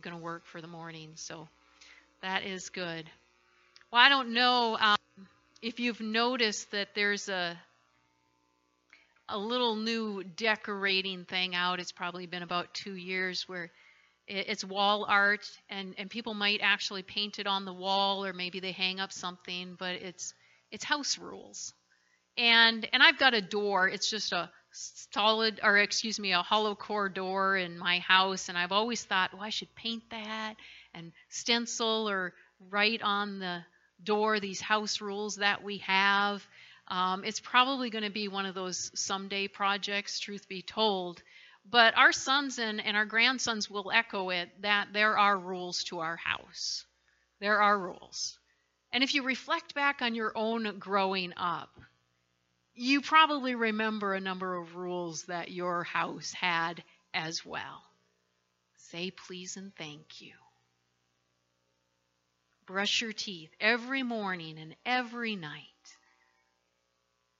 going to work for the morning. So that is good. Well, I don't know um, if you've noticed that there's a a little new decorating thing out. It's probably been about two years where it's wall art, and and people might actually paint it on the wall, or maybe they hang up something. But it's it's house rules, and and I've got a door. It's just a solid, or excuse me, a hollow core door in my house, and I've always thought, oh, I should paint that and stencil or write on the door these house rules that we have. Um, it's probably going to be one of those someday projects, truth be told. But our sons and, and our grandsons will echo it that there are rules to our house. There are rules. And if you reflect back on your own growing up, you probably remember a number of rules that your house had as well. Say please and thank you. Brush your teeth every morning and every night.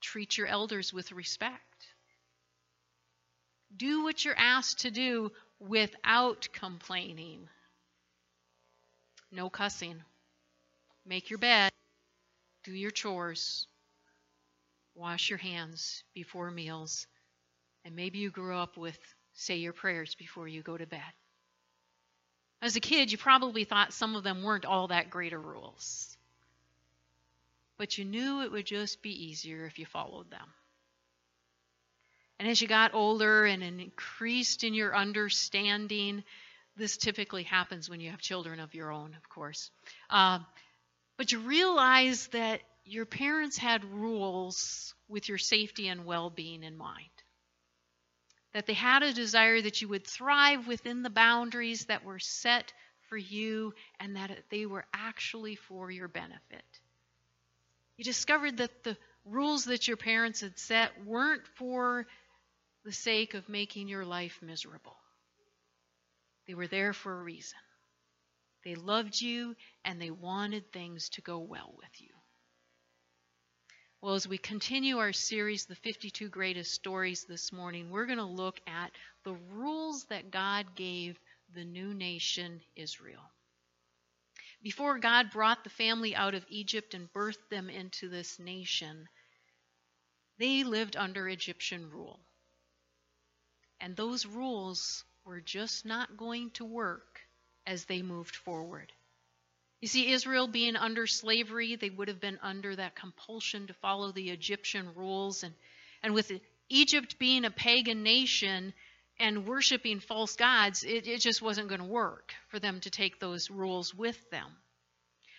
Treat your elders with respect. Do what you're asked to do without complaining. No cussing. Make your bed. Do your chores. Wash your hands before meals. And maybe you grew up with say your prayers before you go to bed. As a kid, you probably thought some of them weren't all that great of rules. But you knew it would just be easier if you followed them. And as you got older and increased in your understanding, this typically happens when you have children of your own, of course. Uh, but you realize that your parents had rules with your safety and well being in mind that they had a desire that you would thrive within the boundaries that were set for you and that they were actually for your benefit. You discovered that the rules that your parents had set weren't for the sake of making your life miserable. They were there for a reason. They loved you and they wanted things to go well with you. Well, as we continue our series, The 52 Greatest Stories, this morning, we're going to look at the rules that God gave the new nation Israel. Before God brought the family out of Egypt and birthed them into this nation, they lived under Egyptian rule. And those rules were just not going to work as they moved forward. You see, Israel being under slavery, they would have been under that compulsion to follow the Egyptian rules. And, and with Egypt being a pagan nation and worshiping false gods, it, it just wasn't going to work for them to take those rules with them.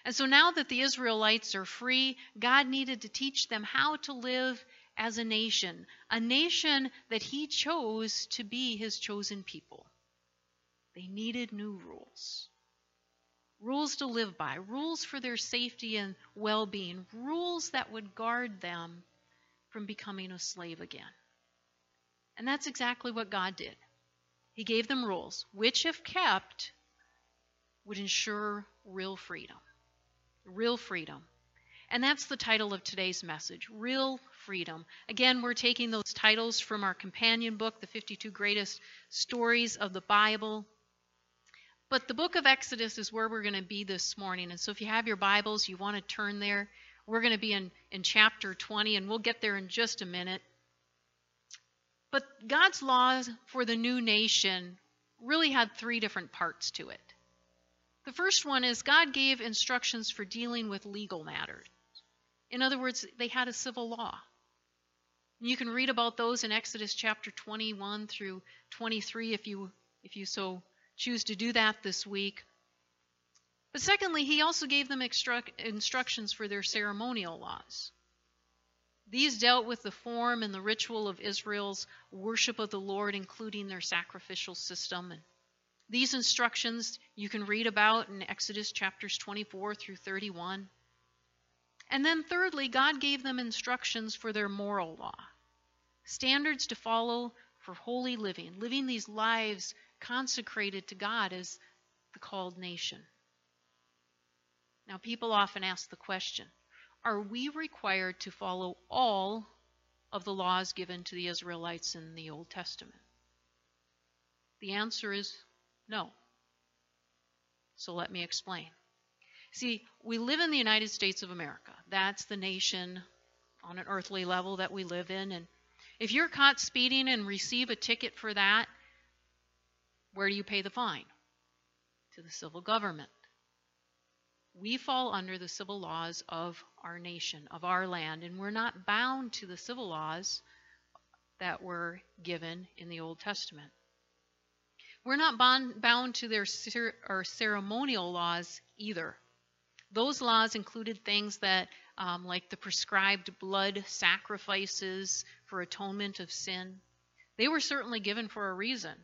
And so now that the Israelites are free, God needed to teach them how to live as a nation, a nation that He chose to be His chosen people. They needed new rules rules to live by, rules for their safety and well being, rules that would guard them from becoming a slave again. And that's exactly what God did. He gave them rules, which, if kept, would ensure real freedom. Real freedom. And that's the title of today's message Real Freedom. Again, we're taking those titles from our companion book, The 52 Greatest Stories of the Bible. But the book of Exodus is where we're going to be this morning. And so if you have your Bibles, you want to turn there. We're going to be in, in chapter 20, and we'll get there in just a minute. But God's laws for the new nation really had three different parts to it. The first one is God gave instructions for dealing with legal matters. In other words, they had a civil law. You can read about those in Exodus chapter 21 through 23 if you if you so choose to do that this week. But secondly, he also gave them instructions for their ceremonial laws. These dealt with the form and the ritual of Israel's worship of the Lord, including their sacrificial system. And these instructions you can read about in Exodus chapters 24 through 31. And then, thirdly, God gave them instructions for their moral law, standards to follow for holy living, living these lives consecrated to God as the called nation. Now, people often ask the question are we required to follow all of the laws given to the Israelites in the Old Testament? The answer is no. So let me explain. See, we live in the United States of America. That's the nation on an earthly level that we live in. And if you're caught speeding and receive a ticket for that, where do you pay the fine? To the civil government. We fall under the civil laws of our nation, of our land, and we're not bound to the civil laws that were given in the Old Testament. We're not bond, bound to their cer- ceremonial laws either. Those laws included things that, um, like the prescribed blood sacrifices for atonement of sin. They were certainly given for a reason.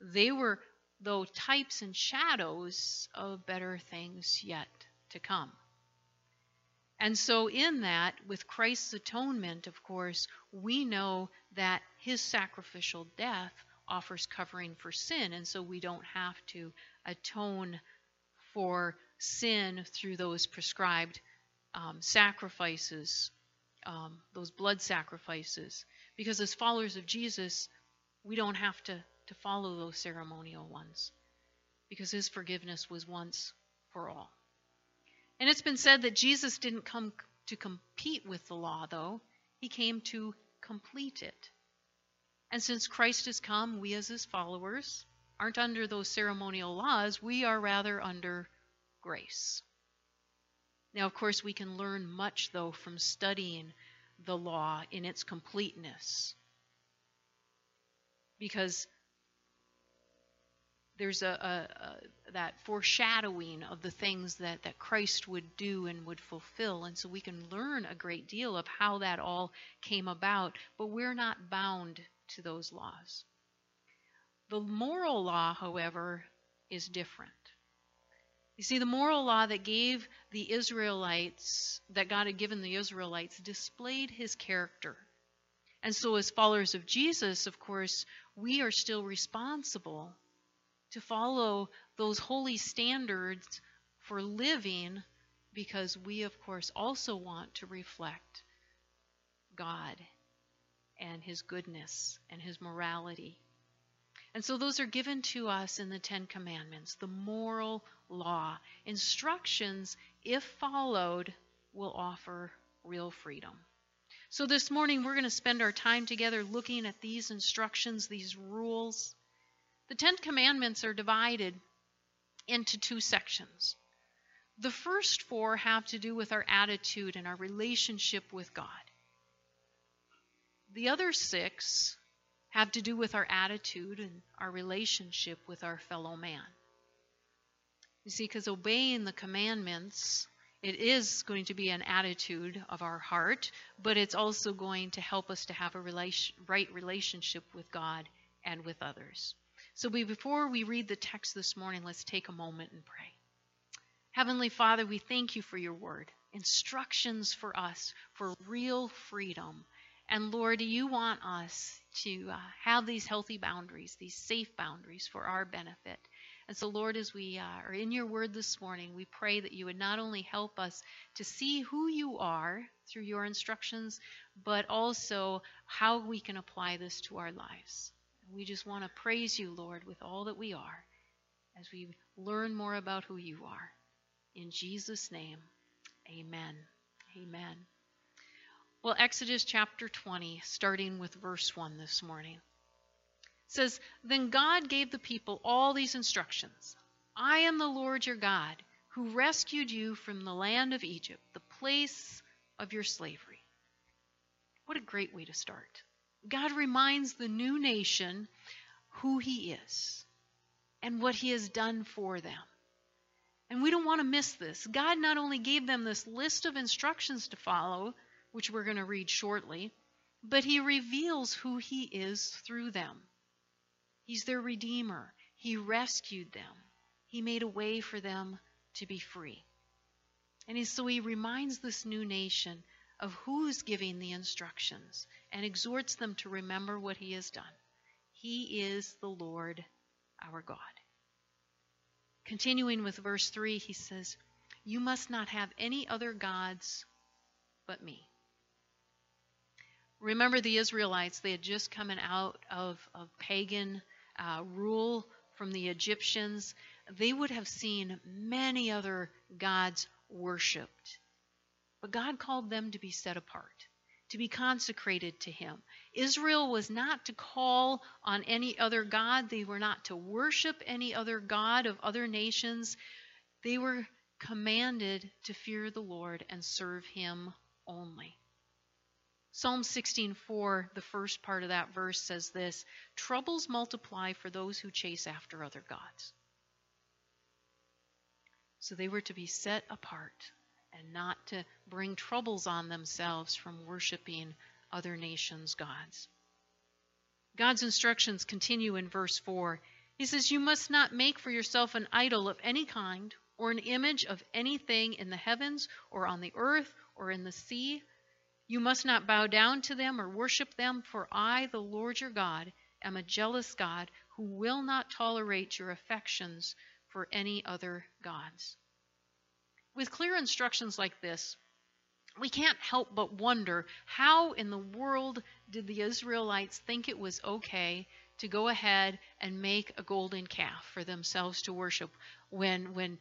They were, though, types and shadows of better things yet to come. And so, in that, with Christ's atonement, of course, we know that his sacrificial death offers covering for sin, and so we don't have to atone for sin through those prescribed um, sacrifices, um, those blood sacrifices. Because as followers of Jesus, we don't have to, to follow those ceremonial ones, because his forgiveness was once for all. And it's been said that Jesus didn't come to compete with the law, though, he came to complete it. And since Christ has come, we as his followers aren't under those ceremonial laws, we are rather under grace. Now, of course, we can learn much, though, from studying the law in its completeness. Because there's a, a, a, that foreshadowing of the things that, that Christ would do and would fulfill. And so we can learn a great deal of how that all came about, but we're not bound to those laws. The moral law, however, is different. You see, the moral law that gave the Israelites, that God had given the Israelites, displayed his character. And so, as followers of Jesus, of course, we are still responsible to follow those holy standards for living because we, of course, also want to reflect God and his goodness and his morality. And so those are given to us in the Ten Commandments, the moral law. Instructions, if followed, will offer real freedom. So this morning we're going to spend our time together looking at these instructions, these rules. The Ten Commandments are divided into two sections. The first four have to do with our attitude and our relationship with God. The other six have to do with our attitude and our relationship with our fellow man. You see, because obeying the commandments, it is going to be an attitude of our heart, but it's also going to help us to have a relation, right relationship with God and with others. So we, before we read the text this morning, let's take a moment and pray. Heavenly Father, we thank you for your word, instructions for us for real freedom and Lord, you want us to uh, have these healthy boundaries, these safe boundaries for our benefit. And so, Lord, as we uh, are in your word this morning, we pray that you would not only help us to see who you are through your instructions, but also how we can apply this to our lives. We just want to praise you, Lord, with all that we are as we learn more about who you are. In Jesus' name, amen. Amen. Well, Exodus chapter 20, starting with verse 1 this morning, says, Then God gave the people all these instructions I am the Lord your God, who rescued you from the land of Egypt, the place of your slavery. What a great way to start. God reminds the new nation who he is and what he has done for them. And we don't want to miss this. God not only gave them this list of instructions to follow, which we're going to read shortly, but he reveals who he is through them. He's their Redeemer. He rescued them. He made a way for them to be free. And so he reminds this new nation of who's giving the instructions and exhorts them to remember what he has done. He is the Lord our God. Continuing with verse 3, he says, You must not have any other gods but me. Remember the Israelites, they had just come out of, of pagan uh, rule from the Egyptians. they would have seen many other gods worshiped. But God called them to be set apart, to be consecrated to Him. Israel was not to call on any other God, they were not to worship any other God of other nations. They were commanded to fear the Lord and serve Him only. Psalm 16:4, the first part of that verse says this, troubles multiply for those who chase after other gods. So they were to be set apart and not to bring troubles on themselves from worshiping other nations' gods. God's instructions continue in verse 4. He says, You must not make for yourself an idol of any kind, or an image of anything in the heavens, or on the earth, or in the sea. You must not bow down to them or worship them, for I, the Lord your God, am a jealous God who will not tolerate your affections for any other gods. With clear instructions like this, we can't help but wonder how in the world did the Israelites think it was okay to go ahead and make a golden calf for themselves to worship when when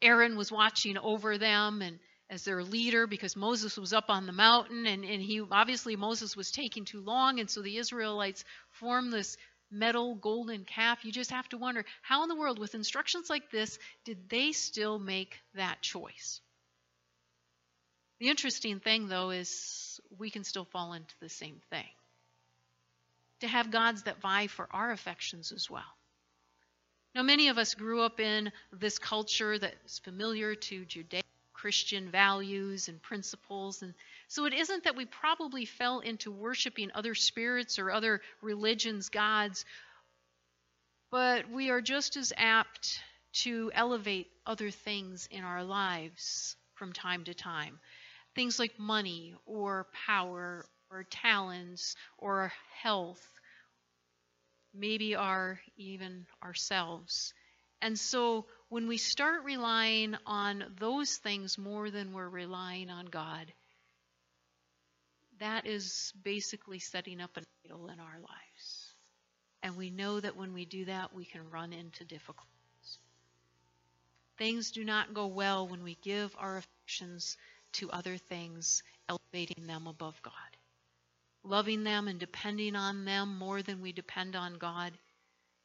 Aaron was watching over them and as their leader because Moses was up on the mountain and, and he obviously Moses was taking too long and so the Israelites formed this metal golden calf, you just have to wonder how in the world, with instructions like this, did they still make that choice? The interesting thing, though, is we can still fall into the same thing. To have gods that vie for our affections as well. Now, many of us grew up in this culture that's familiar to Judeo Christian values and principles, and so it isn't that we probably fell into worshiping other spirits or other religions' gods, but we are just as apt to elevate other things in our lives from time to time. Things like money or power or talents or health, maybe our even ourselves. And so when we start relying on those things more than we're relying on God, that is basically setting up an idol in our lives. And we know that when we do that, we can run into difficulties. Things do not go well when we give our affections to other things, elevating them above God. Loving them and depending on them more than we depend on God.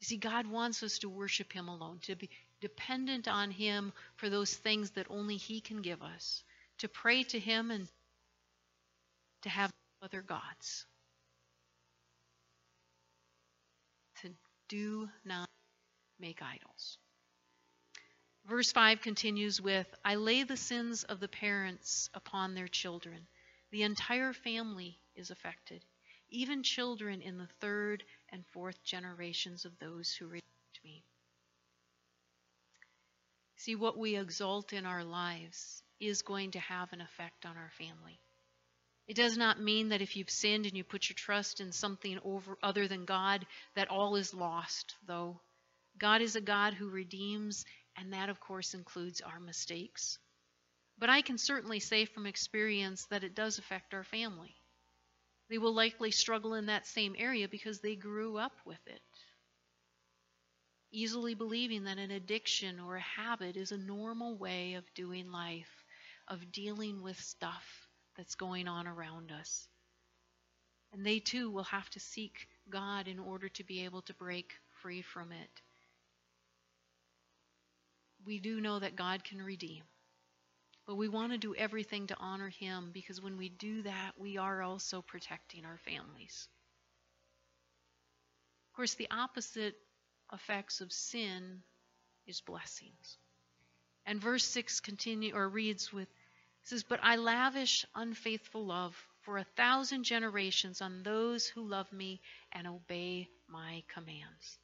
You see, God wants us to worship Him alone, to be dependent on Him for those things that only He can give us, to pray to Him and to have other gods. To do not make idols. Verse 5 continues with I lay the sins of the parents upon their children. The entire family is affected, even children in the third and fourth generations of those who reject me. See, what we exalt in our lives is going to have an effect on our family. It does not mean that if you've sinned and you put your trust in something over other than God, that all is lost, though. God is a God who redeems, and that, of course, includes our mistakes. But I can certainly say from experience that it does affect our family. They will likely struggle in that same area because they grew up with it. Easily believing that an addiction or a habit is a normal way of doing life, of dealing with stuff that's going on around us. And they too will have to seek God in order to be able to break free from it. We do know that God can redeem. But we want to do everything to honor Him because when we do that, we are also protecting our families. Of course, the opposite effects of sin is blessings. And verse 6 continue or reads with it says, But I lavish unfaithful love for a thousand generations on those who love me and obey my commands.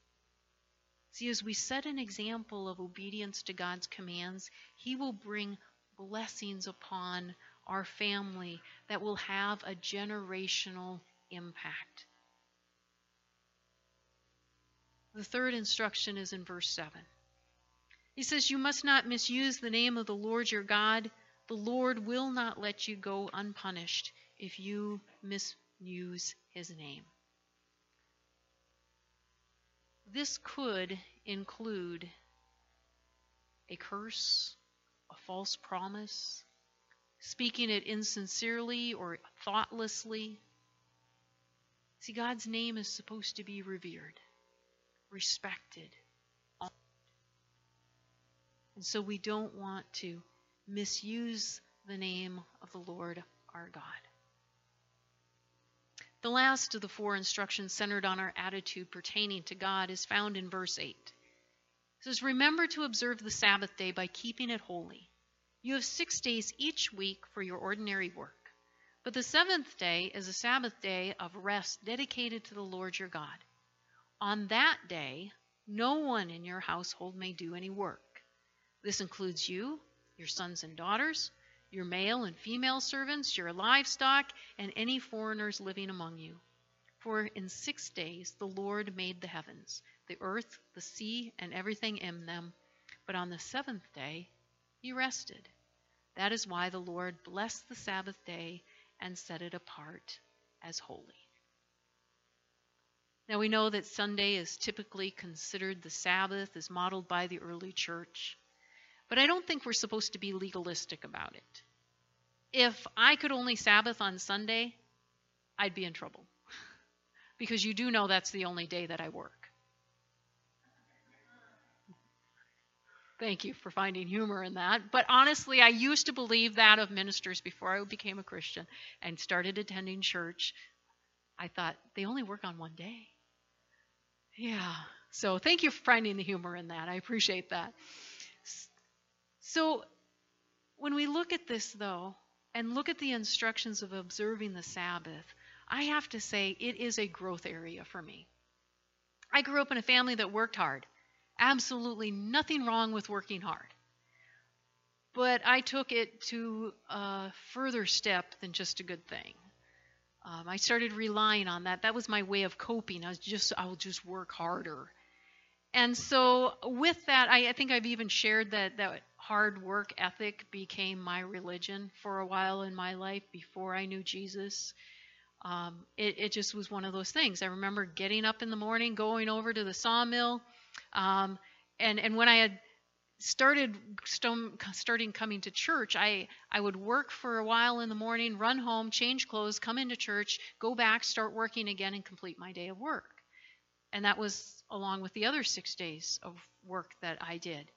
See, as we set an example of obedience to God's commands, He will bring blessings upon our family that will have a generational impact. The third instruction is in verse 7. He says, You must not misuse the name of the Lord your God the Lord will not let you go unpunished if you misuse his name. This could include a curse, a false promise, speaking it insincerely or thoughtlessly. See, God's name is supposed to be revered, respected, honored. And so we don't want to misuse the name of the Lord our God. The last of the four instructions centered on our attitude pertaining to God is found in verse 8. It says, Remember to observe the Sabbath day by keeping it holy. You have six days each week for your ordinary work. But the seventh day is a Sabbath day of rest dedicated to the Lord your God. On that day, no one in your household may do any work. This includes you, your sons and daughters, your male and female servants, your livestock, and any foreigners living among you. For in six days the Lord made the heavens, the earth, the sea, and everything in them. But on the seventh day he rested. That is why the Lord blessed the Sabbath day and set it apart as holy. Now we know that Sunday is typically considered the Sabbath as modeled by the early church. But I don't think we're supposed to be legalistic about it. If I could only Sabbath on Sunday, I'd be in trouble. because you do know that's the only day that I work. Thank you for finding humor in that. But honestly, I used to believe that of ministers before I became a Christian and started attending church. I thought, they only work on one day. Yeah. So thank you for finding the humor in that. I appreciate that. So, when we look at this, though, and look at the instructions of observing the Sabbath, I have to say it is a growth area for me. I grew up in a family that worked hard. Absolutely nothing wrong with working hard. But I took it to a further step than just a good thing. Um, I started relying on that. That was my way of coping. I was just, I will just work harder. And so, with that, I, I think I've even shared that that hard work ethic became my religion for a while in my life before I knew Jesus. Um, it, it, just was one of those things. I remember getting up in the morning, going over to the sawmill, um, and and when I had started starting coming to church, I I would work for a while in the morning, run home, change clothes, come into church, go back, start working again, and complete my day of work. And that was along with the other six days of work that I did.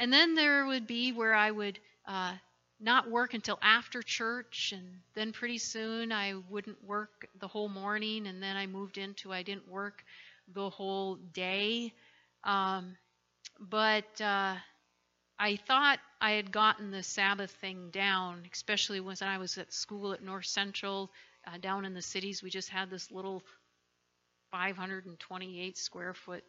And then there would be where I would uh, not work until after church, and then pretty soon I wouldn't work the whole morning, and then I moved into I didn't work the whole day. Um, but uh, I thought I had gotten the Sabbath thing down, especially when I was at school at North Central. Uh, down in the cities, we just had this little 528 square foot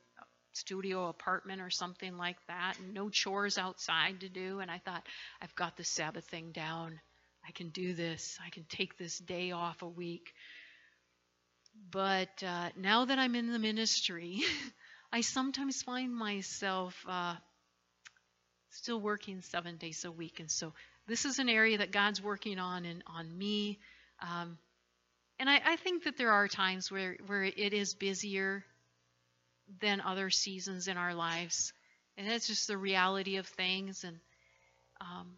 studio apartment or something like that, and no chores outside to do. And I thought, I've got the Sabbath thing down. I can do this. I can take this day off a week. But uh, now that I'm in the ministry, I sometimes find myself uh, still working seven days a week. And so this is an area that God's working on and on me. Um, and I, I think that there are times where, where it is busier than other seasons in our lives. And that's just the reality of things. And um,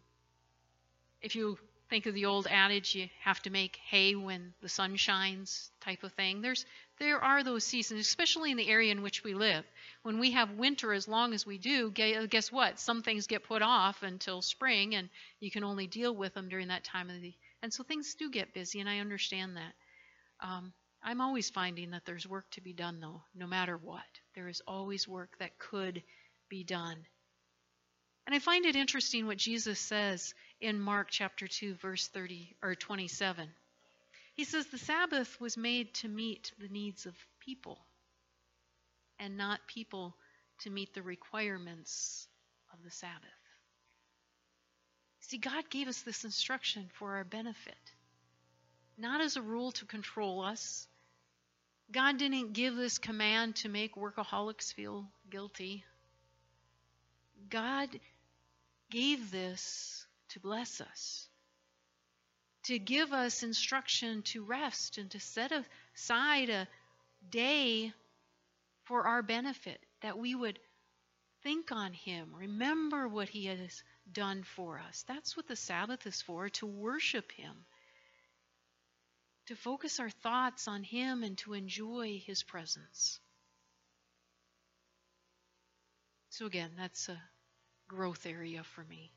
if you think of the old adage, you have to make hay when the sun shines, type of thing. There's there are those seasons, especially in the area in which we live. When we have winter as long as we do, guess what? Some things get put off until spring, and you can only deal with them during that time of the. And so things do get busy, and I understand that. Um, I'm always finding that there's work to be done, though, no matter what. There is always work that could be done. And I find it interesting what Jesus says in Mark chapter 2 verse 30 or 27. He says the Sabbath was made to meet the needs of people and not people to meet the requirements of the Sabbath. See, God gave us this instruction for our benefit, not as a rule to control us, God didn't give this command to make workaholics feel guilty. God gave this to bless us, to give us instruction to rest and to set aside a day for our benefit, that we would Think on Him. Remember what He has done for us. That's what the Sabbath is for to worship Him, to focus our thoughts on Him, and to enjoy His presence. So, again, that's a growth area for me.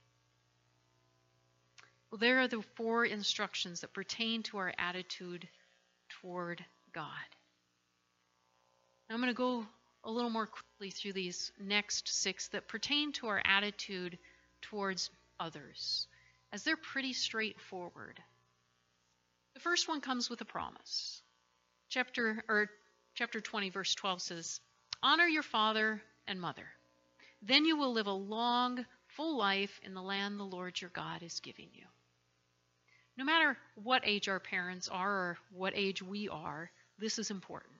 Well, there are the four instructions that pertain to our attitude toward God. I'm going to go a little more quickly through these next six that pertain to our attitude towards others, as they're pretty straightforward. The first one comes with a promise. Chapter or chapter 20 verse 12 says, "Honor your father and mother. Then you will live a long, full life in the land the Lord your God is giving you." No matter what age our parents are or what age we are, this is important.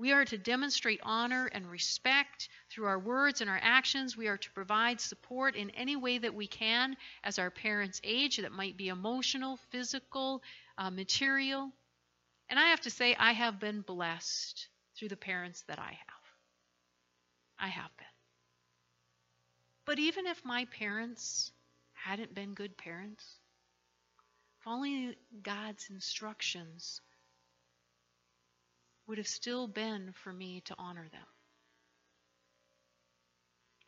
We are to demonstrate honor and respect through our words and our actions. We are to provide support in any way that we can as our parents age. That might be emotional, physical, uh, material. And I have to say, I have been blessed through the parents that I have. I have been. But even if my parents hadn't been good parents, following God's instructions would have still been for me to honor them.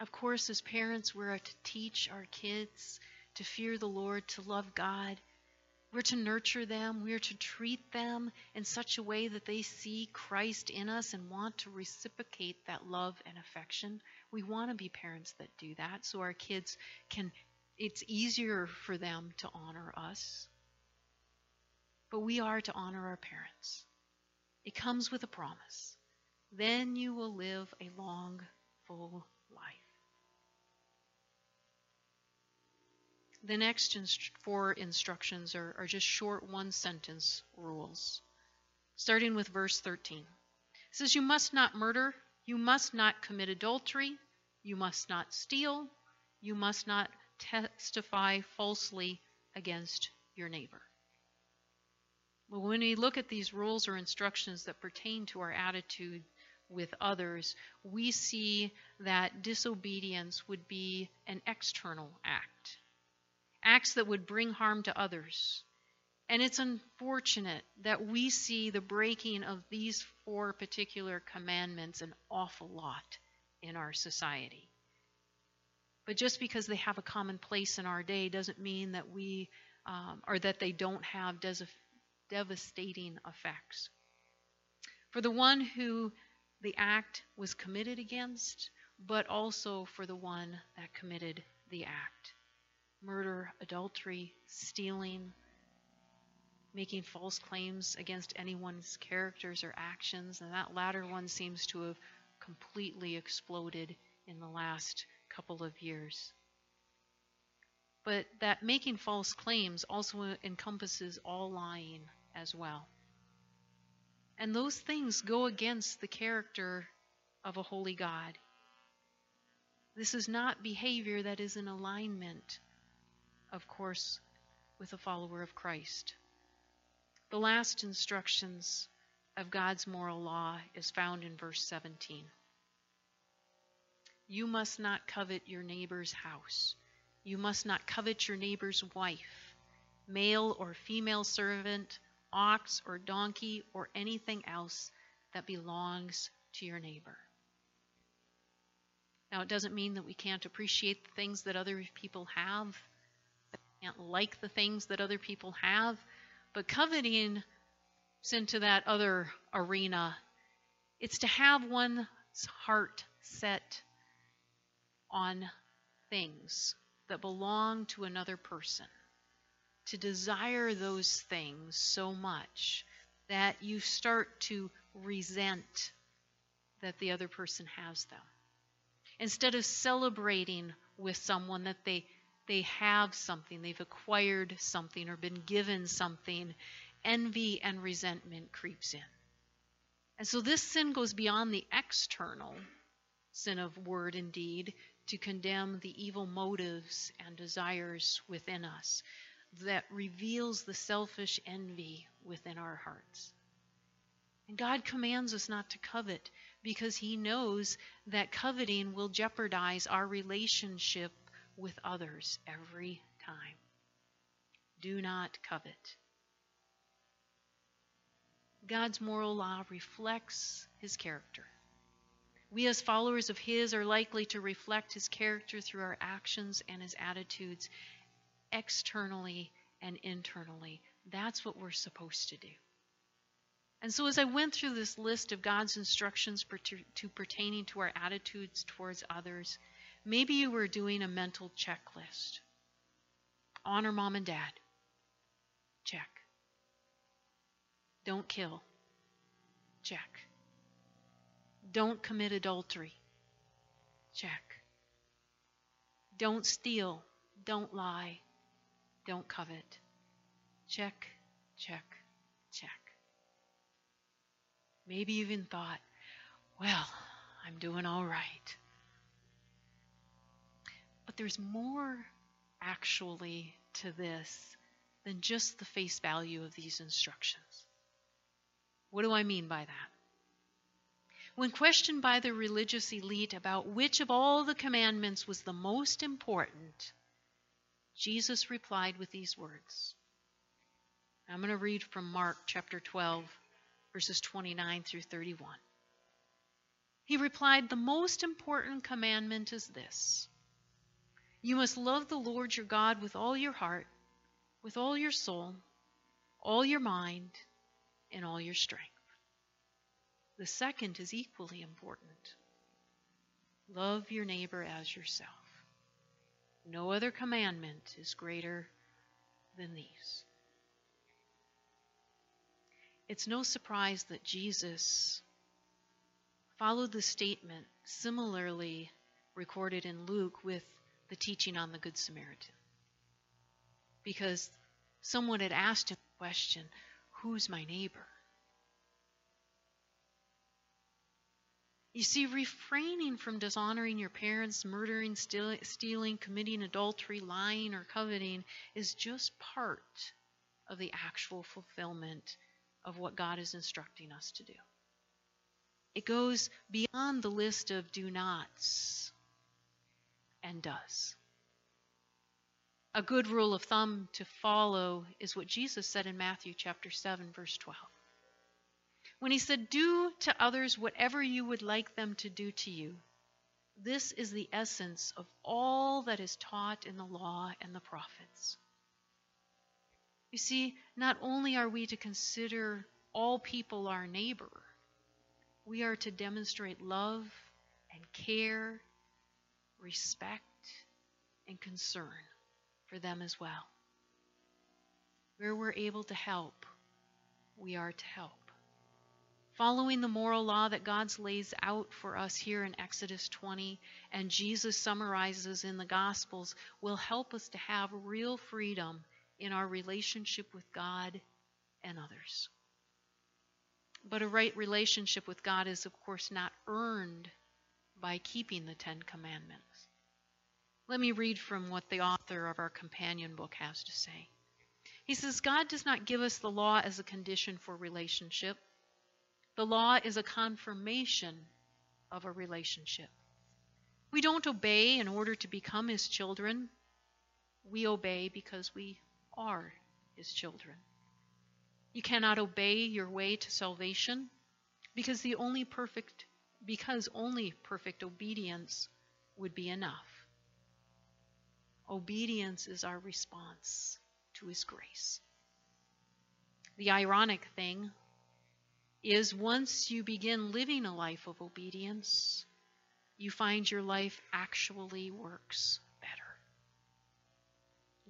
Of course, as parents, we're to teach our kids to fear the Lord, to love God. We're to nurture them. We're to treat them in such a way that they see Christ in us and want to reciprocate that love and affection. We want to be parents that do that so our kids can, it's easier for them to honor us. But we are to honor our parents. It comes with a promise. Then you will live a long, full life. The next inst- four instructions are, are just short one sentence rules, starting with verse 13. It says, You must not murder, you must not commit adultery, you must not steal, you must not testify falsely against your neighbor. Well, when we look at these rules or instructions that pertain to our attitude with others, we see that disobedience would be an external act, acts that would bring harm to others. And it's unfortunate that we see the breaking of these four particular commandments an awful lot in our society. But just because they have a common place in our day doesn't mean that we, um, or that they don't have devastating effects. For the one who the act was committed against, but also for the one that committed the act. Murder, adultery, stealing, making false claims against anyone's characters or actions, and that latter one seems to have completely exploded in the last couple of years. But that making false claims also encompasses all lying as well. And those things go against the character of a holy God. This is not behavior that is in alignment, of course, with a follower of Christ. The last instructions of God's moral law is found in verse 17. You must not covet your neighbor's house. You must not covet your neighbor's wife, male or female servant, ox or donkey or anything else that belongs to your neighbor. Now, it doesn't mean that we can't appreciate the things that other people have, can't like the things that other people have, but coveting is into that other arena. It's to have one's heart set on things that belong to another person to desire those things so much that you start to resent that the other person has them. Instead of celebrating with someone that they they have something, they've acquired something or been given something, envy and resentment creeps in. And so this sin goes beyond the external sin of word and deed to condemn the evil motives and desires within us that reveals the selfish envy within our hearts. And God commands us not to covet because he knows that coveting will jeopardize our relationship with others every time. Do not covet. God's moral law reflects his character. We, as followers of his, are likely to reflect his character through our actions and his attitudes externally and internally. That's what we're supposed to do. And so, as I went through this list of God's instructions to pertaining to our attitudes towards others, maybe you were doing a mental checklist. Honor mom and dad. Check. Don't kill. Check. Don't commit adultery. Check. Don't steal. Don't lie. Don't covet. Check, check, check. Maybe even thought, well, I'm doing all right. But there's more actually to this than just the face value of these instructions. What do I mean by that? When questioned by the religious elite about which of all the commandments was the most important, Jesus replied with these words. I'm going to read from Mark chapter 12, verses 29 through 31. He replied, The most important commandment is this You must love the Lord your God with all your heart, with all your soul, all your mind, and all your strength. The second is equally important love your neighbor as yourself. No other commandment is greater than these. It's no surprise that Jesus followed the statement similarly recorded in Luke with the teaching on the Good Samaritan. Because someone had asked him the question, Who's my neighbor? You see, refraining from dishonoring your parents, murdering, stealing, committing adultery, lying, or coveting is just part of the actual fulfillment of what God is instructing us to do. It goes beyond the list of do nots and does. A good rule of thumb to follow is what Jesus said in Matthew chapter 7 verse 12. When he said, "Do to others whatever you would like them to do to you." This is the essence of all that is taught in the law and the prophets. You see, not only are we to consider all people our neighbor, we are to demonstrate love and care, respect, and concern for them as well. Where we're able to help, we are to help. Following the moral law that God lays out for us here in Exodus 20 and Jesus summarizes in the Gospels will help us to have real freedom in our relationship with God and others. But a right relationship with God is, of course, not earned by keeping the Ten Commandments. Let me read from what the author of our companion book has to say. He says, God does not give us the law as a condition for relationship. The law is a confirmation of a relationship. We don't obey in order to become His children. We obey because we are his children. You cannot obey your way to salvation because the only perfect because only perfect obedience would be enough. Obedience is our response to his grace. The ironic thing is once you begin living a life of obedience, you find your life actually works better.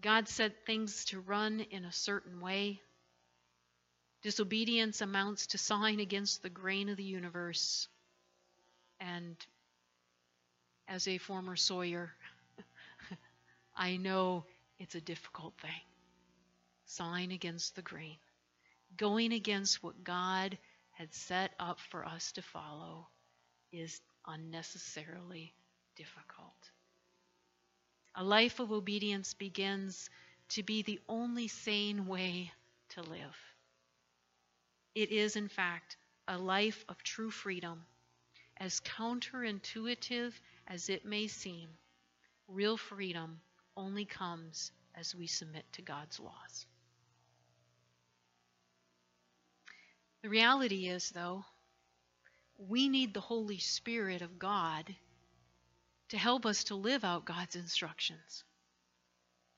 God set things to run in a certain way. Disobedience amounts to sawing against the grain of the universe. And as a former sawyer, I know it's a difficult thing. Sawing against the grain, going against what God had set up for us to follow, is unnecessarily difficult. A life of obedience begins to be the only sane way to live. It is, in fact, a life of true freedom as counterintuitive as it may seem, real freedom only comes as we submit to God's laws. The reality is, though, we need the Holy Spirit of God to help us to live out God's instructions.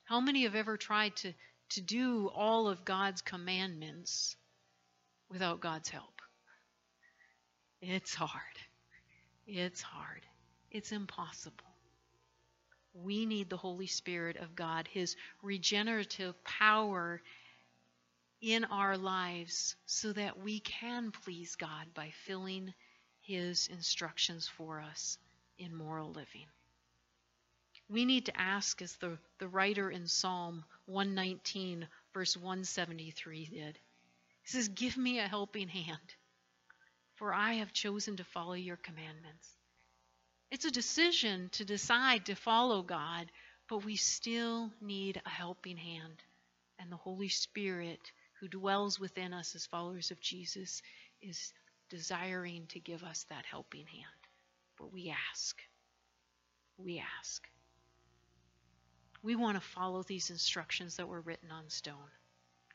How many have ever tried to, to do all of God's commandments without God's help? It's hard. It's hard. It's impossible. We need the Holy Spirit of God, His regenerative power in our lives, so that we can please God by filling His instructions for us in moral living. We need to ask, as the, the writer in Psalm 119, verse 173 did. He says, Give me a helping hand for I have chosen to follow your commandments. It's a decision to decide to follow God, but we still need a helping hand. And the Holy Spirit, who dwells within us as followers of Jesus, is desiring to give us that helping hand. But we ask. We ask. We want to follow these instructions that were written on stone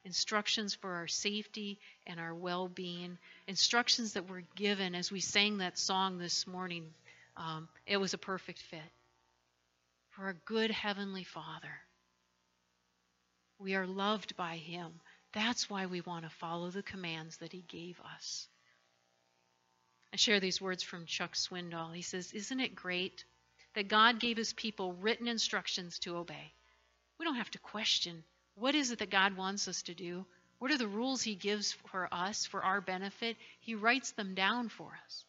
instructions for our safety and our well being, instructions that were given as we sang that song this morning. Um, it was a perfect fit for a good Heavenly Father. We are loved by Him. That's why we want to follow the commands that He gave us. I share these words from Chuck Swindoll. He says, Isn't it great that God gave His people written instructions to obey? We don't have to question what is it that God wants us to do? What are the rules He gives for us, for our benefit? He writes them down for us.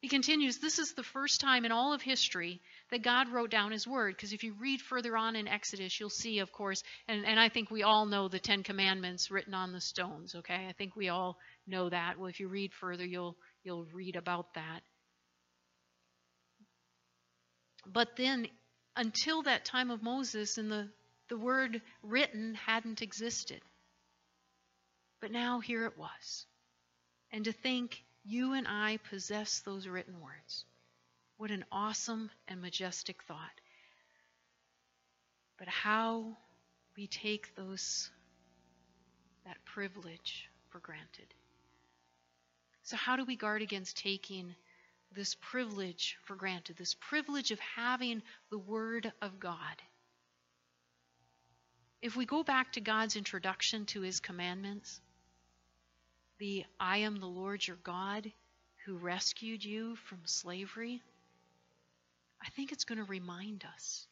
He continues, This is the first time in all of history that God wrote down His Word. Because if you read further on in Exodus, you'll see, of course, and, and I think we all know the Ten Commandments written on the stones, okay? I think we all know that. Well, if you read further, you'll, you'll read about that. But then, until that time of Moses and the the word written hadn't existed. But now here it was. And to think you and I possess those written words. What an awesome and majestic thought. But how we take those that privilege for granted. So how do we guard against taking this privilege for granted, this privilege of having the word of God? If we go back to God's introduction to his commandments, the I am the Lord your God who rescued you from slavery, I think it's going to remind us.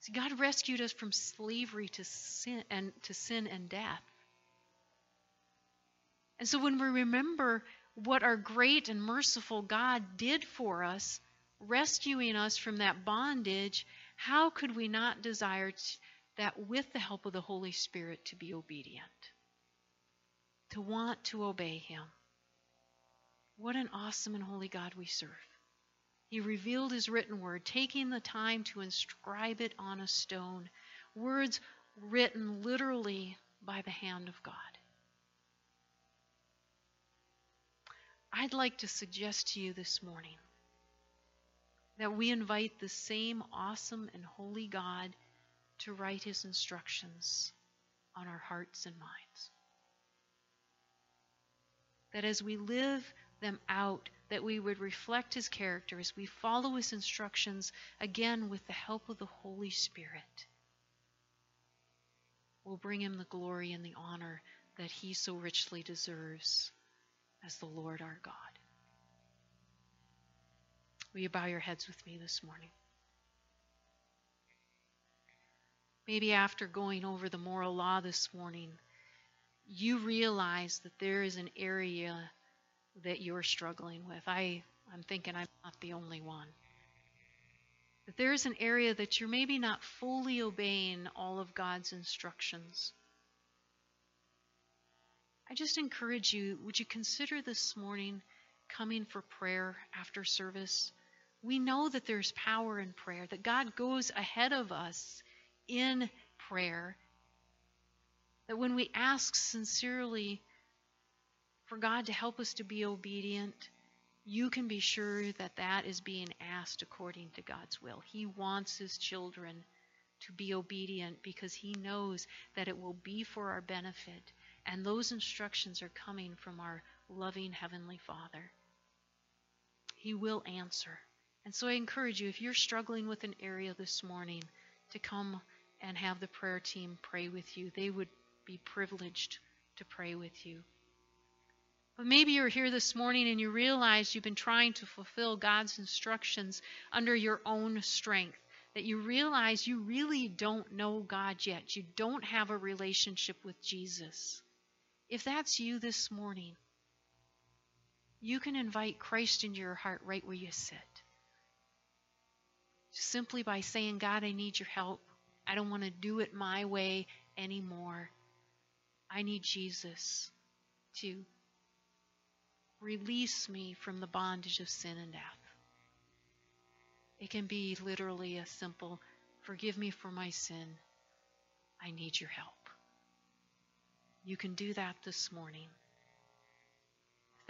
See, God rescued us from slavery to sin and to sin and death. And so when we remember what our great and merciful God did for us, rescuing us from that bondage, how could we not desire that with the help of the Holy Spirit to be obedient, to want to obey Him. What an awesome and holy God we serve. He revealed His written word, taking the time to inscribe it on a stone, words written literally by the hand of God. I'd like to suggest to you this morning that we invite the same awesome and holy God to write his instructions on our hearts and minds. That as we live them out, that we would reflect his character as we follow his instructions, again with the help of the Holy Spirit. We'll bring him the glory and the honor that he so richly deserves as the Lord our God. Will you bow your heads with me this morning? Maybe after going over the moral law this morning, you realize that there is an area that you're struggling with. I, I'm thinking I'm not the only one. That there is an area that you're maybe not fully obeying all of God's instructions. I just encourage you would you consider this morning coming for prayer after service? We know that there's power in prayer, that God goes ahead of us in prayer. That when we ask sincerely for God to help us to be obedient, you can be sure that that is being asked according to God's will. He wants His children to be obedient because He knows that it will be for our benefit. And those instructions are coming from our loving Heavenly Father. He will answer. And so I encourage you, if you're struggling with an area this morning, to come and have the prayer team pray with you. They would be privileged to pray with you. But maybe you're here this morning and you realize you've been trying to fulfill God's instructions under your own strength. That you realize you really don't know God yet. You don't have a relationship with Jesus. If that's you this morning, you can invite Christ into your heart right where you sit. Simply by saying, God, I need your help. I don't want to do it my way anymore. I need Jesus to release me from the bondage of sin and death. It can be literally a simple, forgive me for my sin. I need your help. You can do that this morning.